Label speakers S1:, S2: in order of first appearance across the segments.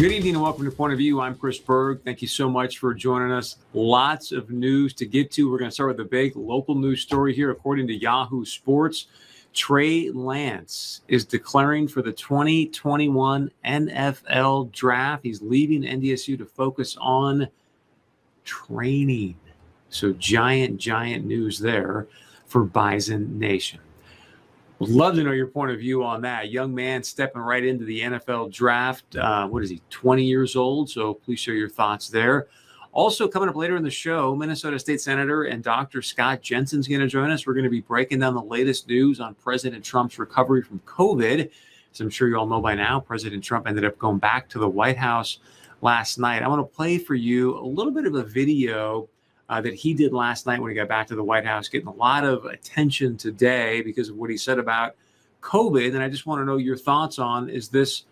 S1: Good evening and welcome to Point of View. I'm Chris Berg. Thank you so much for joining us. Lots of news to get to. We're going to start with a big local news story here. According to Yahoo Sports, Trey Lance is declaring for the 2021 NFL draft. He's leaving NDSU to focus on training. So, giant, giant news there for Bison Nation. Would love to know your point of view on that. Young man stepping right into the NFL draft. Uh, what is he, 20 years old? So please share your thoughts there. Also, coming up later in the show, Minnesota State Senator and Dr. Scott Jensen's going to join us. We're going to be breaking down the latest news on President Trump's recovery from COVID. As I'm sure you all know by now, President Trump ended up going back to the White House last night. I want to play for you a little bit of a video uh, that he did last night when he got back to the White House, getting a lot of attention today because of what he said about COVID. And I just want to know your thoughts on is this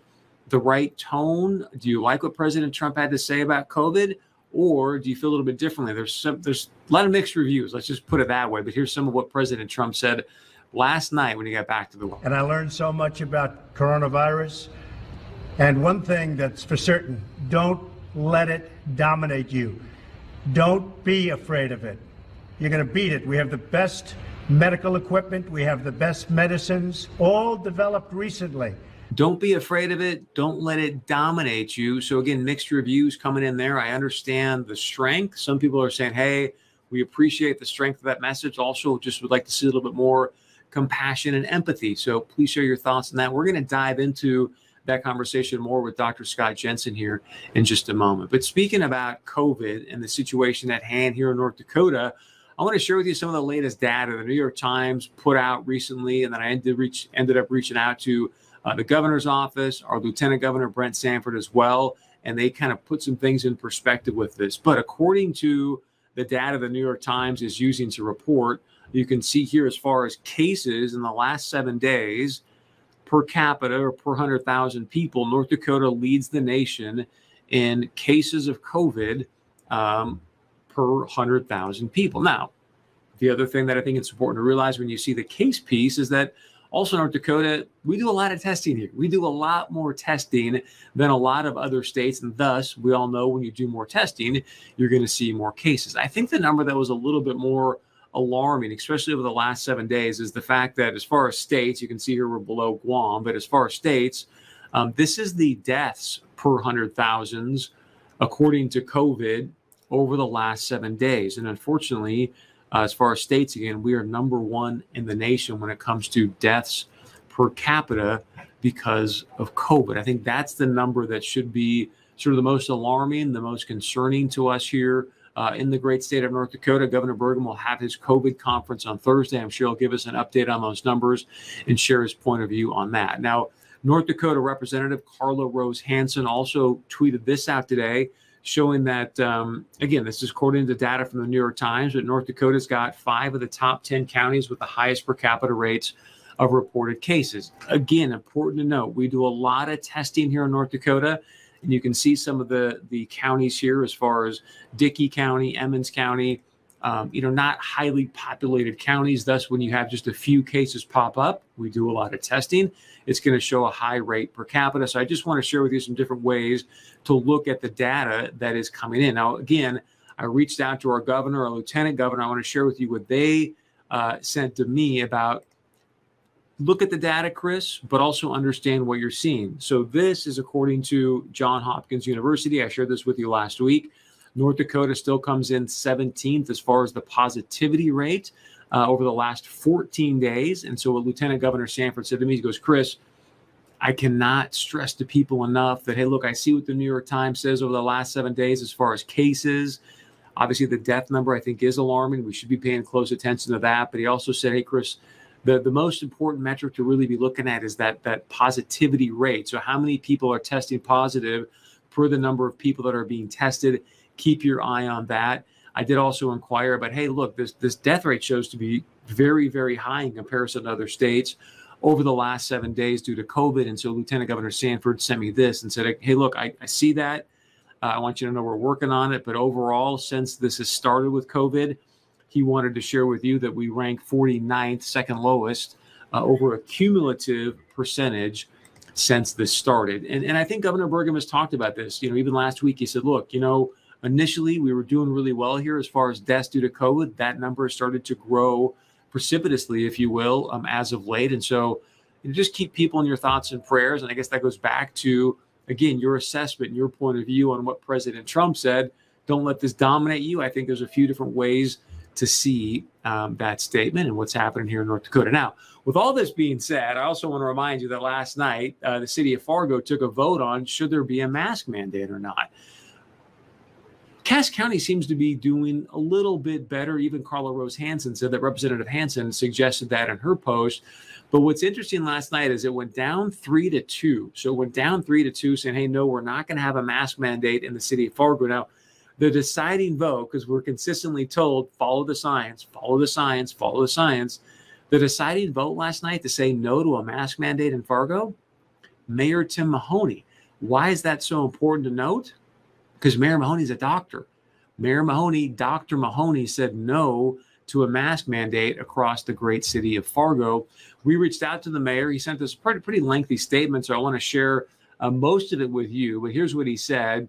S1: the right tone? Do you like what President Trump had to say about COVID? Or do you feel a little bit differently? There's some, there's a lot of mixed reviews. Let's just put it that way. But here's some of what President Trump said last night when he got back to the White
S2: And I learned so much about coronavirus. And one thing that's for certain don't let it dominate you. Don't be afraid of it. You're going to beat it. We have the best medical equipment, we have the best medicines, all developed recently.
S1: Don't be afraid of it. Don't let it dominate you. So, again, mixed reviews coming in there. I understand the strength. Some people are saying, hey, we appreciate the strength of that message. Also, just would like to see a little bit more compassion and empathy. So, please share your thoughts on that. We're going to dive into that conversation more with Dr. Scott Jensen here in just a moment. But speaking about COVID and the situation at hand here in North Dakota, I want to share with you some of the latest data the New York Times put out recently, and then I ended, reach, ended up reaching out to uh, the governor's office, our Lieutenant Governor Brent Sanford as well, and they kind of put some things in perspective with this. But according to the data the New York Times is using to report, you can see here as far as cases in the last seven days, per capita or per 100,000 people, North Dakota leads the nation in cases of COVID um, per 100,000 people. Now, the other thing that I think it's important to realize when you see the case piece is that also North Dakota, we do a lot of testing here. We do a lot more testing than a lot of other states. And thus, we all know when you do more testing, you're going to see more cases. I think the number that was a little bit more alarming, especially over the last seven days, is the fact that as far as states, you can see here we're below Guam, but as far as states, um, this is the deaths per 100,000 according to COVID over the last seven days. And unfortunately, uh, as far as states, again, we are number one in the nation when it comes to deaths per capita because of COVID. I think that's the number that should be sort of the most alarming, the most concerning to us here uh, in the great state of North Dakota. Governor Burgum will have his COVID conference on Thursday. I'm sure he'll give us an update on those numbers and share his point of view on that. Now, North Dakota Representative Karla Rose Hanson also tweeted this out today, showing that, um, again, this is according to data from the New York Times, that North Dakota's got five of the top 10 counties with the highest per capita rates of reported cases. Again, important to note, we do a lot of testing here in North Dakota. And you can see some of the the counties here as far as Dickey County, Emmons County, um, you know, not highly populated counties. Thus, when you have just a few cases pop up, we do a lot of testing. It's going to show a high rate per capita. So I just want to share with you some different ways to look at the data that is coming in. Now, again, I reached out to our governor, our lieutenant governor. I want to share with you what they uh, sent to me about look at the data, Chris, but also understand what you're seeing. So, this is according to John Hopkins University. I shared this with you last week. North Dakota still comes in 17th as far as the positivity rate uh, over the last 14 days. And so, what Lieutenant Governor Sanford said to me, he goes, Chris, I cannot stress to people enough that, hey, look, I see what the New York Times says over the last seven days as far as cases. Obviously, the death number I think is alarming. We should be paying close attention to that. But he also said, hey, Chris, the, the most important metric to really be looking at is that that positivity rate. So how many people are testing positive per the number of people that are being tested? Keep your eye on that. I did also inquire about, hey, look, this this death rate shows to be very, very high in comparison to other states over the last seven days due to COVID. And so Lieutenant Governor Sanford sent me this and said, hey, look, I, I see that. Uh, I want you to know we're working on it. But overall, since this has started with COVID, he wanted to share with you that we rank 49th, second lowest, uh, over a cumulative percentage since this started. And, and I think Governor Burgum has talked about this. You know, even last week he said, look, you know, initially we were doing really well here as far as deaths due to COVID. That number started to grow precipitously, if you will, um, as of late. And so you know, just keep people in your thoughts and prayers. And I guess that goes back to, again, your assessment, and your point of view on what President Trump said. Don't let this dominate you. I think there's a few different ways to see um, that statement and what's happening here in North Dakota. Now, with all this being said, I also want to remind you that last night uh, the city of Fargo took a vote on should there be a mask mandate or not. Cass County seems to be doing a little bit better. Even Karla Rose Hanson said that Representative Hanson suggested that in her post. But what's interesting last night is it went down three to two. So it went down three to two, saying, hey, no, we're not going to have a mask mandate in the city of Fargo. Now, the deciding vote, because we're consistently told, follow the science, follow the science, follow the science. The deciding vote last night to say no to a mask mandate in Fargo, Mayor Tim Mahoney. Why is that so important to note? because Mayor Mahoney's a doctor. Mayor Mahoney, Dr. Mahoney said no to a mask mandate across the great city of Fargo. We reached out to the mayor. He sent us pretty, pretty lengthy statement, so I want to share uh, most of it with you. But here's what he said.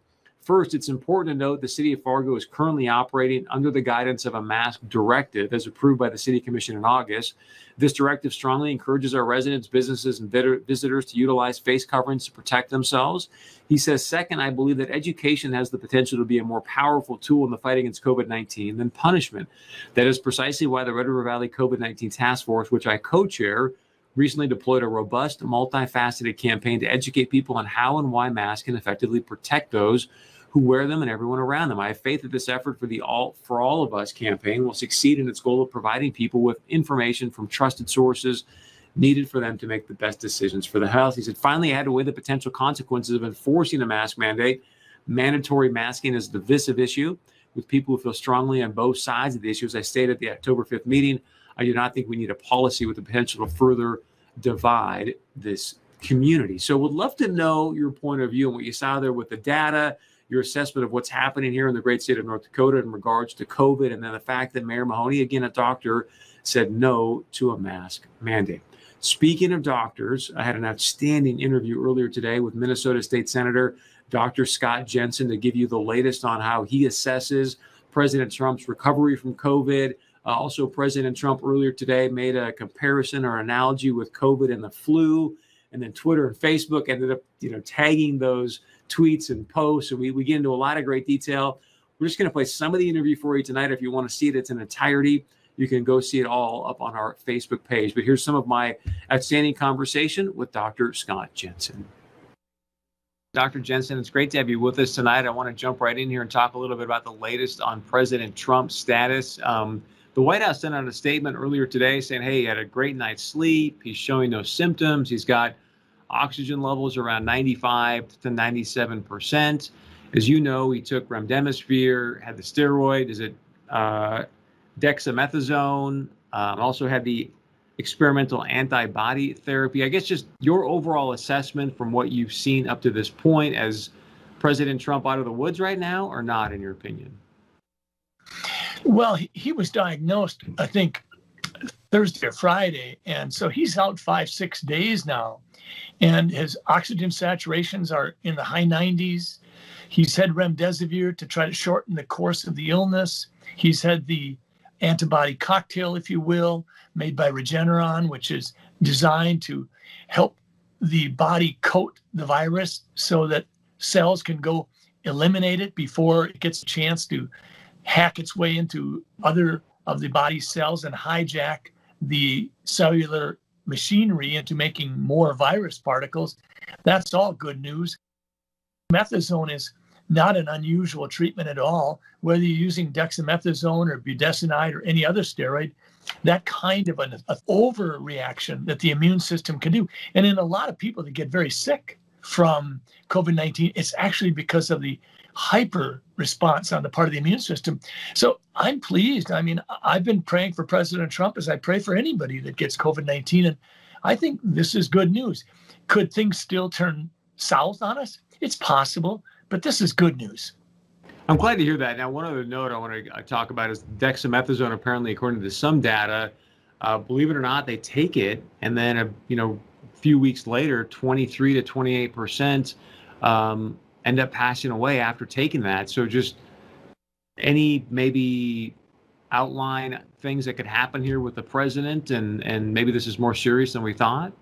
S1: First, it's important to note the City of Fargo is currently operating under the guidance of a mask directive as approved by the City Commission in August. This directive strongly encourages our residents, businesses, and visitors to utilize face coverings to protect themselves. He says, second, I believe that education has the potential to be a more powerful tool in the fight against COVID 19 than punishment. That is precisely why the Red River Valley COVID 19 Task Force, which I co chair, recently deployed a robust, multifaceted campaign to educate people on how and why masks can effectively protect those who wear them and everyone around them. I have faith that this effort for the All for All of Us campaign will succeed in its goal of providing people with information from trusted sources needed for them to make the best decisions for the health. He said, finally, I had to weigh the potential consequences of enforcing a mask mandate. Mandatory masking is a divisive issue with people who feel strongly on both sides of the issue. As I stated at the October 5th meeting, I do not think we need a policy with the potential to further divide this community. So, would love to know your point of view and what you saw there with the data, your assessment of what's happening here in the great state of North Dakota in regards to COVID, and then the fact that Mayor Mahoney, again, a doctor, said no to a mask mandate. Speaking of doctors, I had an outstanding interview earlier today with Minnesota State Senator Dr. Scott Jensen to give you the latest on how he assesses President Trump's recovery from COVID. Uh, also, President Trump earlier today made a comparison or analogy with COVID and the flu, and then Twitter and Facebook ended up, you know, tagging those tweets and posts. And we, we get into a lot of great detail. We're just going to play some of the interview for you tonight. If you want to see it, it's in entirety. You can go see it all up on our Facebook page. But here's some of my outstanding conversation with Dr. Scott Jensen. Dr. Jensen, it's great to have you with us tonight. I want to jump right in here and talk a little bit about the latest on President Trump's status. Um, the White House sent out a statement earlier today saying, hey, he had a great night's sleep. He's showing no symptoms. He's got oxygen levels around 95 to 97 percent. As you know, he took remdesivir, had the steroid. Is it uh, dexamethasone? Um, also had the experimental antibody therapy. I guess just your overall assessment from what you've seen up to this point as President Trump out of the woods right now, or not, in your opinion?
S3: Well, he was diagnosed, I think, Thursday or Friday, and so he's out five, six days now and his oxygen saturations are in the high 90s. He's had remdesivir to try to shorten the course of the illness. He's had the antibody cocktail, if you will, made by Regeneron, which is designed to help the body coat the virus so that cells can go eliminate it before it gets a chance to hack its way into other of the body's cells and hijack the cellular machinery into making more virus particles. That's all good news. Methazone is not an unusual treatment at all, whether you're using dexamethasone or budesonide or any other steroid. That kind of an, an overreaction that the immune system can do. And in a lot of people that get very sick from COVID 19, it's actually because of the hyper response on the part of the immune system. So I'm pleased. I mean, I've been praying for President Trump as I pray for anybody that gets COVID 19. And I think this is good news. Could things still turn south on us? It's possible, but this is good news.
S1: I'm glad to hear that. Now, one other note I want to uh, talk about is dexamethasone. Apparently, according to some data, uh, believe it or not, they take it and then, a you know, few weeks later, 23 to 28 percent um, end up passing away after taking that. So just any maybe outline things that could happen here with the president, and and maybe this is more serious than we thought.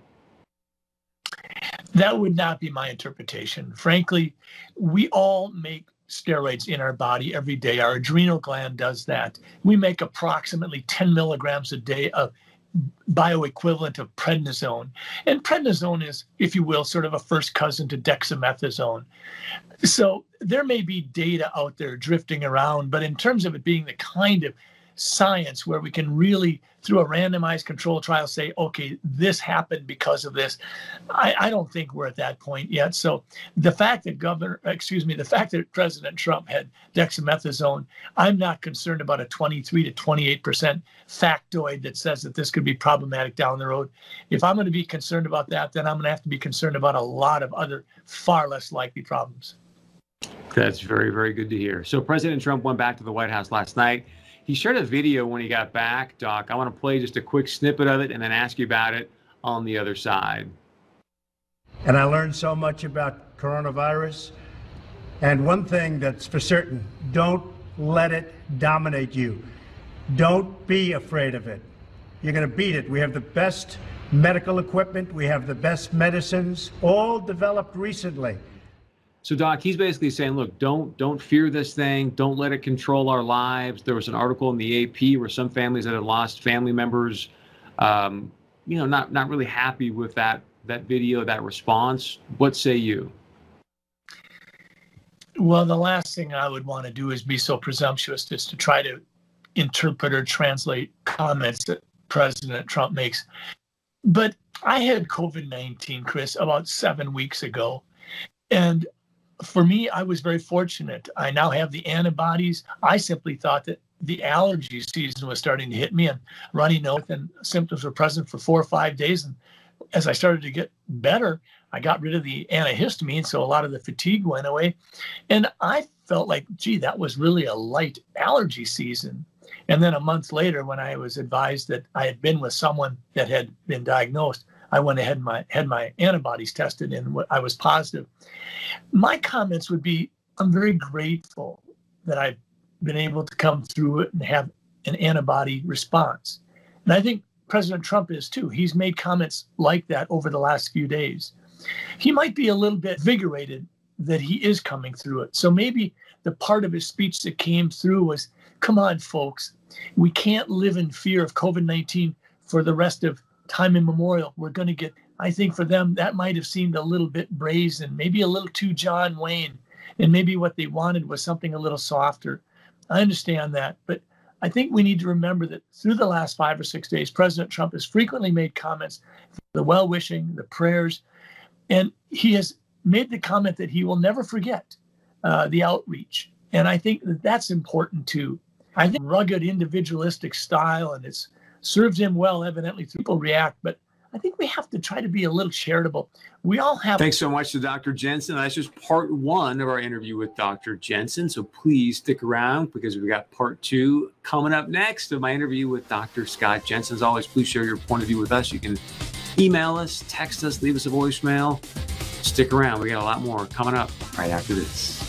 S3: That would not be my interpretation. Frankly, we all make steroids in our body every day. Our adrenal gland does that. We make approximately 10 milligrams a day of bioequivalent of prednisone. And prednisone is, if you will, sort of a first cousin to dexamethasone. So there may be data out there drifting around, but in terms of it being the kind of science where we can really, through a randomized control trial, say, okay, this happened because of this. I, I don't think we're at that point yet. So the fact that Governor, excuse me, the fact that President Trump had dexamethasone, I'm not concerned about a 23 to 28 percent factoid that says that this could be problematic down the road. If I'm going to be concerned about that, then I'm going to have to be concerned about a lot of other far less likely problems.
S1: That's very, very good to hear. So President Trump went back to the White House last night. He shared a video when he got back, Doc. I want to play just a quick snippet of it and then ask you about it on the other side.
S2: And I learned so much about coronavirus. And one thing that's for certain don't let it dominate you. Don't be afraid of it. You're going to beat it. We have the best medical equipment, we have the best medicines, all developed recently.
S1: So Doc, he's basically saying, look, don't don't fear this thing. Don't let it control our lives. There was an article in the AP where some families that had lost family members, um, you know, not not really happy with that that video, that response. What say you?
S3: Well, the last thing I would want to do is be so presumptuous as to try to interpret or translate comments that President Trump makes. But I had COVID 19, Chris, about seven weeks ago. And for me, I was very fortunate. I now have the antibodies. I simply thought that the allergy season was starting to hit me and runny nose and symptoms were present for four or five days. And as I started to get better, I got rid of the antihistamine. So a lot of the fatigue went away. And I felt like, gee, that was really a light allergy season. And then a month later, when I was advised that I had been with someone that had been diagnosed, I went ahead and my, had my antibodies tested and I was positive. My comments would be I'm very grateful that I've been able to come through it and have an antibody response. And I think President Trump is too. He's made comments like that over the last few days. He might be a little bit invigorated that he is coming through it. So maybe the part of his speech that came through was come on, folks, we can't live in fear of COVID 19 for the rest of time immemorial. We're going to get, I think for them, that might have seemed a little bit brazen, maybe a little too John Wayne. And maybe what they wanted was something a little softer. I understand that. But I think we need to remember that through the last five or six days, President Trump has frequently made comments, the well wishing, the prayers, and he has made the comment that he will never forget uh, the outreach. And I think that that's important too. I think rugged individualistic style and it's served him well, evidently. People react, but I think we have to try to be a little charitable. We all have.
S1: Thanks so much to Dr. Jensen. That's just part one of our interview with Dr. Jensen. So please stick around because we got part two coming up next of my interview with Dr. Scott Jensen. As always, please share your point of view with us. You can email us, text us, leave us a voicemail. Stick around. We got a lot more coming up right after this.